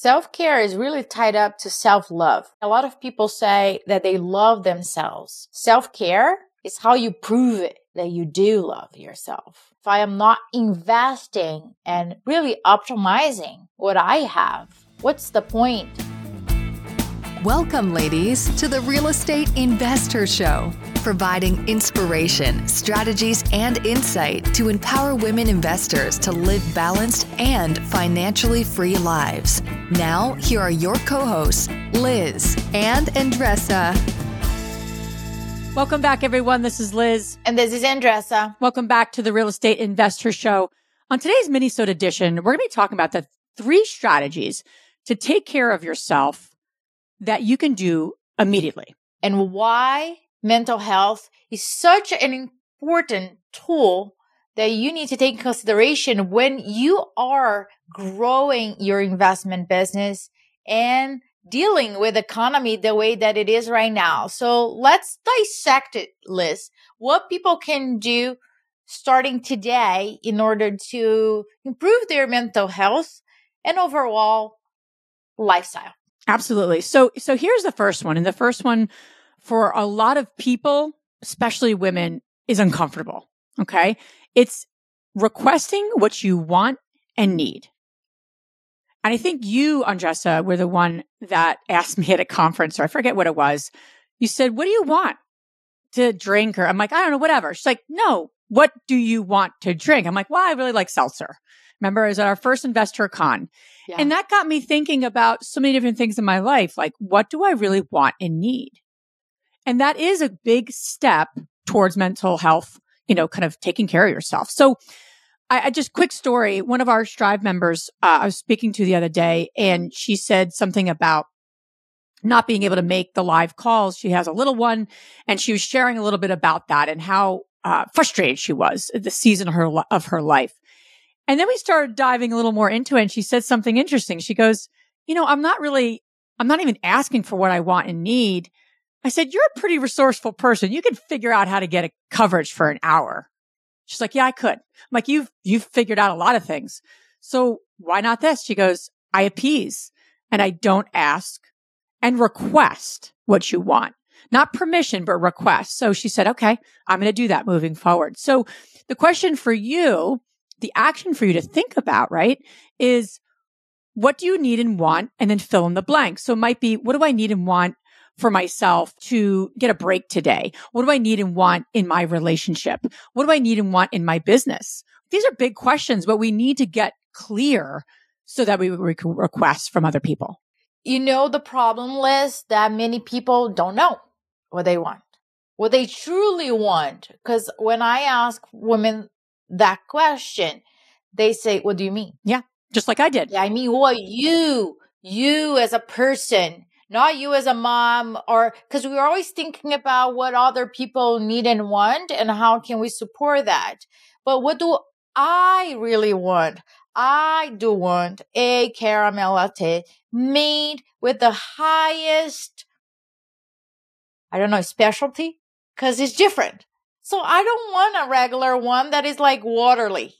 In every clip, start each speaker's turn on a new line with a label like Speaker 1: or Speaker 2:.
Speaker 1: Self care is really tied up to self love. A lot of people say that they love themselves. Self care is how you prove it that you do love yourself. If I am not investing and really optimizing what I have, what's the point?
Speaker 2: Welcome, ladies, to the Real Estate InvestHER Show, providing inspiration, strategies, and insight to empower women investors to live balanced and financially free lives. Now, here are your co hosts, Liz and Andressa.
Speaker 3: Welcome back, everyone. This is Liz.
Speaker 1: And this is Andressa.
Speaker 3: Welcome back to the Real Estate InvestHER Show. On today's minisode edition, we're going to be talking about the three strategies to take care of yourself that you can do immediately.
Speaker 1: And why mental health is such an important tool that you need to take in consideration when you are growing your investment business and dealing with economy the way that it is right now. So let's dissect it, Liz. What people can do starting today in order to improve their mental health and overall lifestyle.
Speaker 3: Absolutely. So, so here's the first one. And the first one for a lot of people, especially women, is uncomfortable. Okay. It's requesting what you want and need. And I think you, Andressa, were the one that asked me at a conference, or I forget what it was. You said, What do you want to drink? Or I'm like, I don't know, whatever. She's like, No, what do you want to drink? I'm like, Well, I really like seltzer. Remember, it was at our first InvestHER Con. Yeah. And that got me thinking about so many different things in my life. Like, what do I really want and need? And that is a big step towards mental health, you know, kind of taking care of yourself. So I, I just quick story. One of our Strive members, uh, I was speaking to the other day and she said something about not being able to make the live calls. She has a little one and she was sharing a little bit about that and how uh, frustrated she was at the season of her, of her life. And then we started diving a little more into it. And she said something interesting. She goes, you know, I'm not really, I'm not even asking for what I want and need. I said, you're a pretty resourceful person. You can figure out how to get a coverage for an hour. She's like, yeah, I could. I'm like, you've, you've figured out a lot of things. So why not this? She goes, I appease and I don't ask and request what you want, not permission, but request. So she said, okay, I'm going to do that moving forward. So the question for you the action for you to think about, right, is what do you need and want? And then fill in the blank. So it might be, what do I need and want for myself to get a break today? What do I need and want in my relationship? What do I need and want in my business? These are big questions, but we need to get clear so that we can request from other people.
Speaker 1: You know, the problem is that many people don't know what they want, what they truly want. Because when I ask women that question, they say, What do you mean?
Speaker 3: Yeah, just like I did.
Speaker 1: Yeah, I mean, what you, you as a person, not you as a mom, or because we're always thinking about what other people need and want and how can we support that. But what do I really want? I do want a caramel latte made with the highest, I don't know, specialty because it's different. So I don't want a regular one that is like waterly.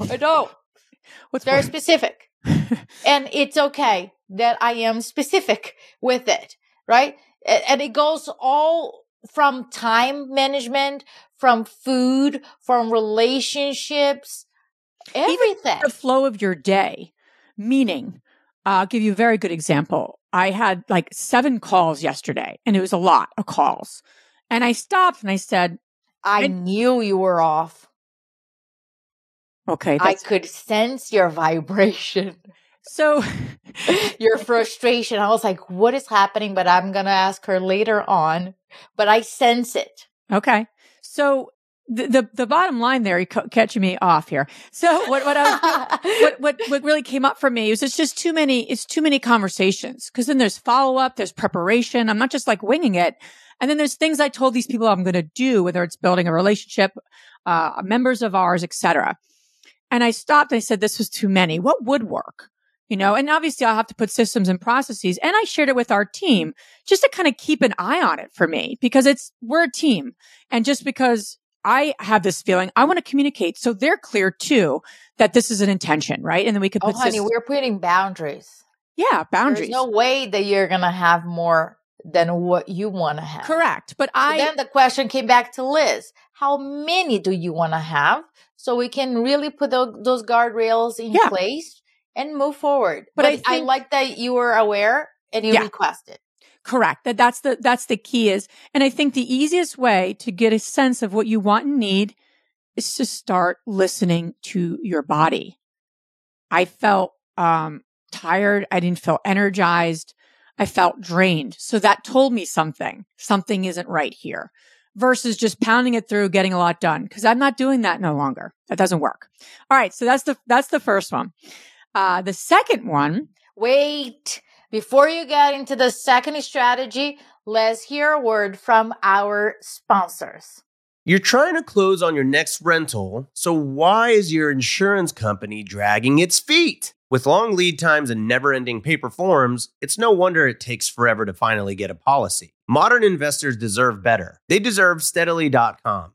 Speaker 1: I don't. What's very specific. and it's okay that I am specific with it, right? And it goes all from time management, from food, from relationships, everything. Even
Speaker 3: the flow of your day. Meaning, I'll give you a very good example. I had like seven calls yesterday, and it was a lot of calls. And I stopped and I said,
Speaker 1: I knew you were off.
Speaker 3: Okay.
Speaker 1: I could sense your vibration.
Speaker 3: So
Speaker 1: your frustration. I was like, what is happening? But I'm going to ask her later on. But I sense it.
Speaker 3: Okay. So the, the, the bottom line there, you catching me off here. So what, what, I was, what, what, what really came up for me is it's just too many, it's too many conversations. Cause then there's follow up, there's preparation. I'm not just like winging it. And then there's things I told these people I'm going to do, whether it's building a relationship, uh, members of ours, etc. And I stopped. And I said, this was too many. What would work? You know, and obviously I'll have to put systems and processes. And I shared it with our team just to kind of keep an eye on it for me because it's, we're a team. And just because I have this feeling, I want to communicate so they're clear too that this is an intention, right? And then we could
Speaker 1: oh, put. Oh, honey, we're putting boundaries.
Speaker 3: Yeah, boundaries.
Speaker 1: There's no way that you're going to have more than what you want to have.
Speaker 3: Correct. But
Speaker 1: So
Speaker 3: I
Speaker 1: then the question came back to Liz. How many do you want to have? So we can really put tho- those guardrails in
Speaker 3: Yeah.
Speaker 1: place and move forward.
Speaker 3: But
Speaker 1: But,
Speaker 3: I
Speaker 1: I, like that you were aware and you
Speaker 3: Yeah.
Speaker 1: requested.
Speaker 3: Correct. That that's the that's the key is and I think the easiest way to get a sense of what you want and need is to start listening to your body. I felt um tired, I didn't feel energized, I felt drained. So that told me something. Something isn't right here. Versus just pounding it through, getting a lot done. Cause I'm not doing that no longer. That doesn't work. All right. So that's the, that's the first one. Uh, the second one
Speaker 1: Wait, before you get into the second strategy, let's hear a word from our sponsors.
Speaker 4: You're trying to close on your next rental, so why is your insurance company dragging its feet? With long lead times and never ending paper forms, it's no wonder it takes forever to finally get a policy. Modern investors deserve better. They deserve steadily.com.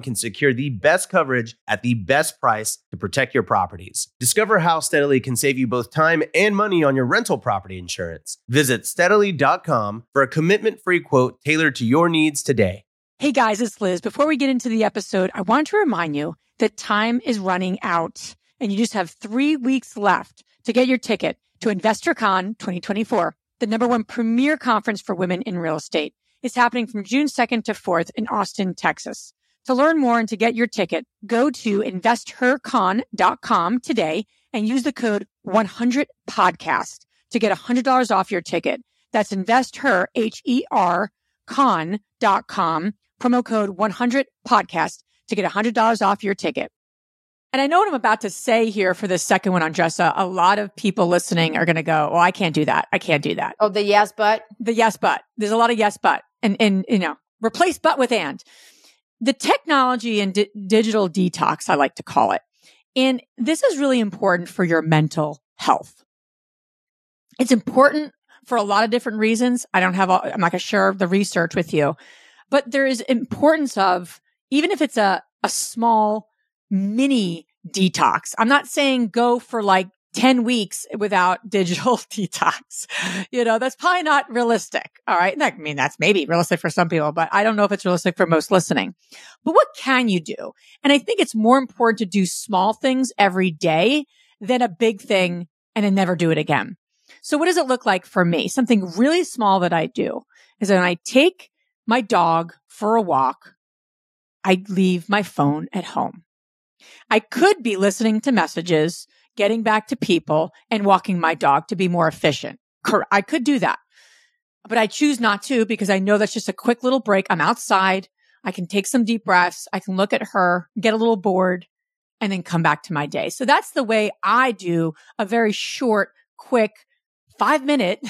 Speaker 4: can secure the best coverage at the best price to protect your properties. Discover how Steadily can save you both time and money on your rental property insurance. Visit steadily.com for a commitment free quote tailored to your needs today.
Speaker 3: Hey guys, it's Liz. Before we get into the episode, I want to remind you that time is running out and you just have three weeks left to get your ticket to InvestHERCon 2024, the number one premier conference for women in real estate. It's happening from June 2nd to 4th in Austin, Texas. To learn more and to get your ticket, go to investhercon.com today and use the code 100podcast to get $100 off your ticket. That's investher, H-E-R, con.com, promo code 100 podcast to get $100 off your ticket. And I know what I'm about to say here for the second one Andressa. A lot of people listening are going to go, Oh, I can't do that. I can't do that.
Speaker 1: Oh, the yes, but
Speaker 3: The yes, but there's a lot of yes, but and, and, you know, replace but with and the technology and di- digital detox, I like to call it. And this is really important for your mental health. It's important for a lot of different reasons. I don't have, all, I'm not going to share the research with you, but there is importance of, even if it's a, a small mini detox, I'm not saying go for like 10 weeks without digital detox. You know, that's probably not realistic. All right. I mean, that's maybe realistic for some people, but I don't know if it's realistic for most listening. But what can you do? And I think it's more important to do small things every day than a big thing and then never do it again. So what does it look like for me? Something really small that I do is when I take my dog for a walk, I leave my phone at home. I could be listening to messages, getting back to people and walking my dog to be more efficient. I could do that, but I choose not to because I know that's just a quick little break. I'm outside. I can take some deep breaths. I can look at her, get a little bored and then come back to my day. So that's the way I do a very short, quick five minute.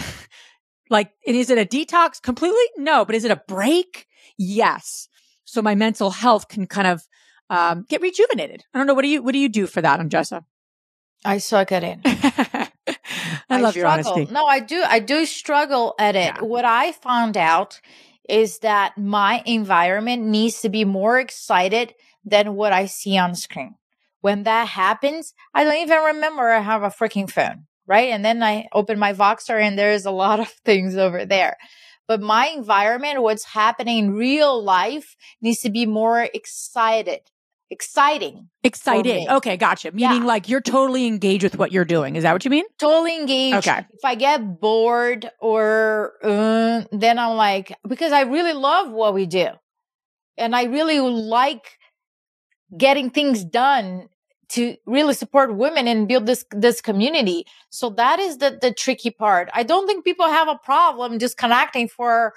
Speaker 3: like, is it a detox completely? No, but is it a break? Yes. So my mental health can kind of um, get rejuvenated. I don't know. What do you, what do you do for that, Andressa?
Speaker 1: I suck at it.
Speaker 3: I, love your
Speaker 1: struggle.
Speaker 3: honesty.
Speaker 1: No, I do. I do struggle at it.
Speaker 3: Yeah.
Speaker 1: What I found out is that my environment needs to be more excited than what I see on screen. When that happens, I don't even remember I have a freaking phone, right? And then I open my Voxer and there's a lot of things over there. But my environment, what's happening in real life needs to be more excited, exciting, Exciting.
Speaker 3: Okay. Gotcha. Meaning
Speaker 1: Yeah.
Speaker 3: like you're totally engaged with what you're doing. Is that what you mean?
Speaker 1: totally engaged.
Speaker 3: Okay.
Speaker 1: If I get bored or uh, then I'm like, because I really love what we do, and I really like getting things done to really support women and build this this community. So that is the the tricky part. I don't think people have a problem just connecting for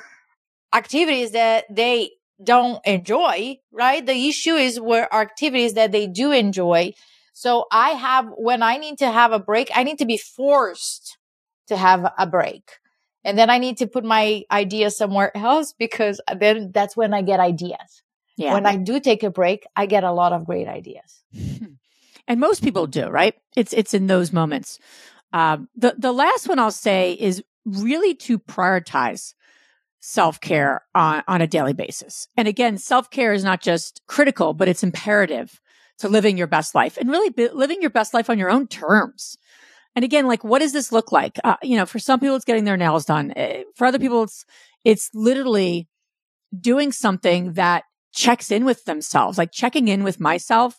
Speaker 1: activities that they don't enjoy, right? The issue is where activities that they do enjoy. So I have, when I need to have a break, I need to be forced to have a break. And then I need to put my ideas somewhere else because then that's when I get ideas. Yeah. When I do take a break, I get a lot of great ideas.
Speaker 3: And most people do, right? It's it's in those moments. Um, the the last one I'll say is really to prioritize self care on, on a daily basis. And again, self care is not just critical, but it's imperative to living your best life and really be, living your best life on your own terms. And again, like, what does this look like? Uh, you know, for some people, it's getting their nails done. Uh, for other people, it's, it's literally doing something that checks in with themselves, like checking in with myself,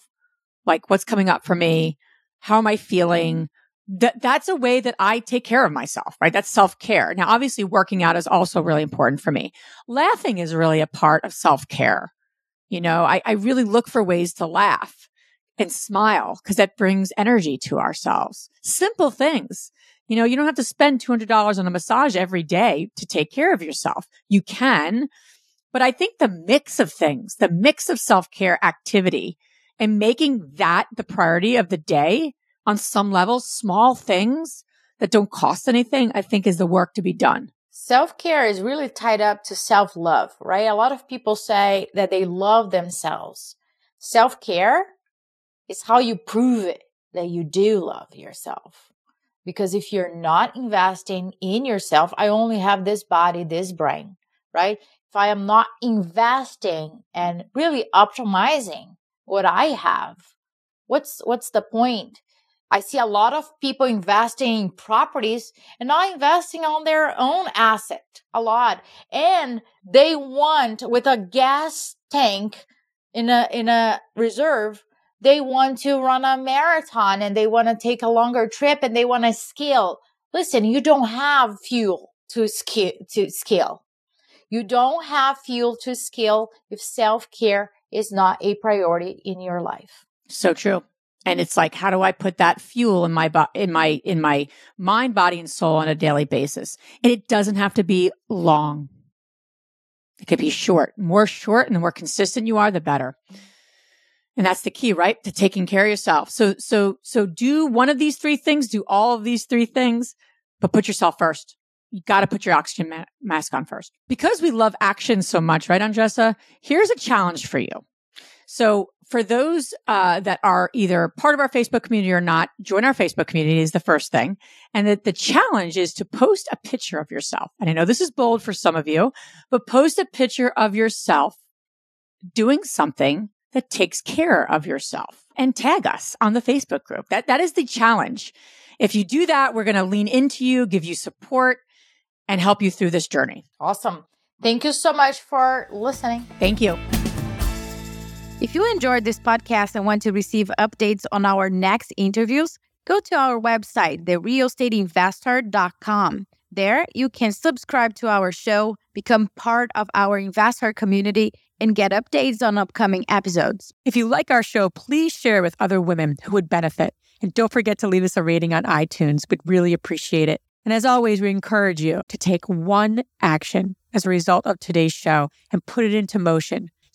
Speaker 3: like what's coming up for me? How am I feeling? That, that's a way that I take care of myself, right? That's self care. Now, obviously working out is also really important for me. Laughing is really a part of self care. You know, I, I really look for ways to laugh and smile because that brings energy to ourselves. Simple things. You know, you don't have to spend $200 on a massage every day to take care of yourself. You can, but I think the mix of things, the mix of self care activity and making that the priority of the day on some level, small things that don't cost anything, I think is the work to be done.
Speaker 1: Self care is really tied up to self love, right? A lot of people say that they love themselves. Self care is how you prove it that you do love yourself. Because if you're not investing in yourself, I only have this body, this brain, right? If I am not investing and really optimizing what I have, what's what's the point? I see a lot of people investing in properties and not investing on their own asset a lot. And they want with a gas tank in a in a reserve they want to run a marathon and they want to take a longer trip and they want to scale. Listen, you don't have fuel to scale, to scale. You don't have fuel to scale if self-care is not a priority in your life.
Speaker 3: So true. And it's like, how do I put that fuel in my, bo- in my, in my mind, body and soul on a daily basis? And it doesn't have to be long. It could be short, more short and the more consistent you are, the better. And that's the key, right? To taking care of yourself. So, so, so do one of these three things, do all of these three things, but put yourself first. You got to put your oxygen ma- mask on first. Because we love action so much, right, Andressa? Here's a challenge for you. So for those uh, that are either part of our Facebook community or not, join our Facebook community is the first thing. And that the challenge is to post a picture of yourself. And I know this is bold for some of you, but post a picture of yourself doing something that takes care of yourself and tag us on the Facebook group. That, that is the challenge. If you do that, we're going to lean into you, give you support and help you through this journey.
Speaker 1: Awesome. Thank you so much for listening.
Speaker 3: Thank you.
Speaker 5: If you enjoyed this podcast and want to receive updates on our next interviews, go to our website, therealestateinvesther.com. There, you can subscribe to our show, become part of our InvestHER community, and get updates on upcoming episodes.
Speaker 3: If you like our show, please share with other women who would benefit. And don't forget to leave us a rating on iTunes. We'd really appreciate it. And as always, we encourage you to take one action as a result of today's show and put it into motion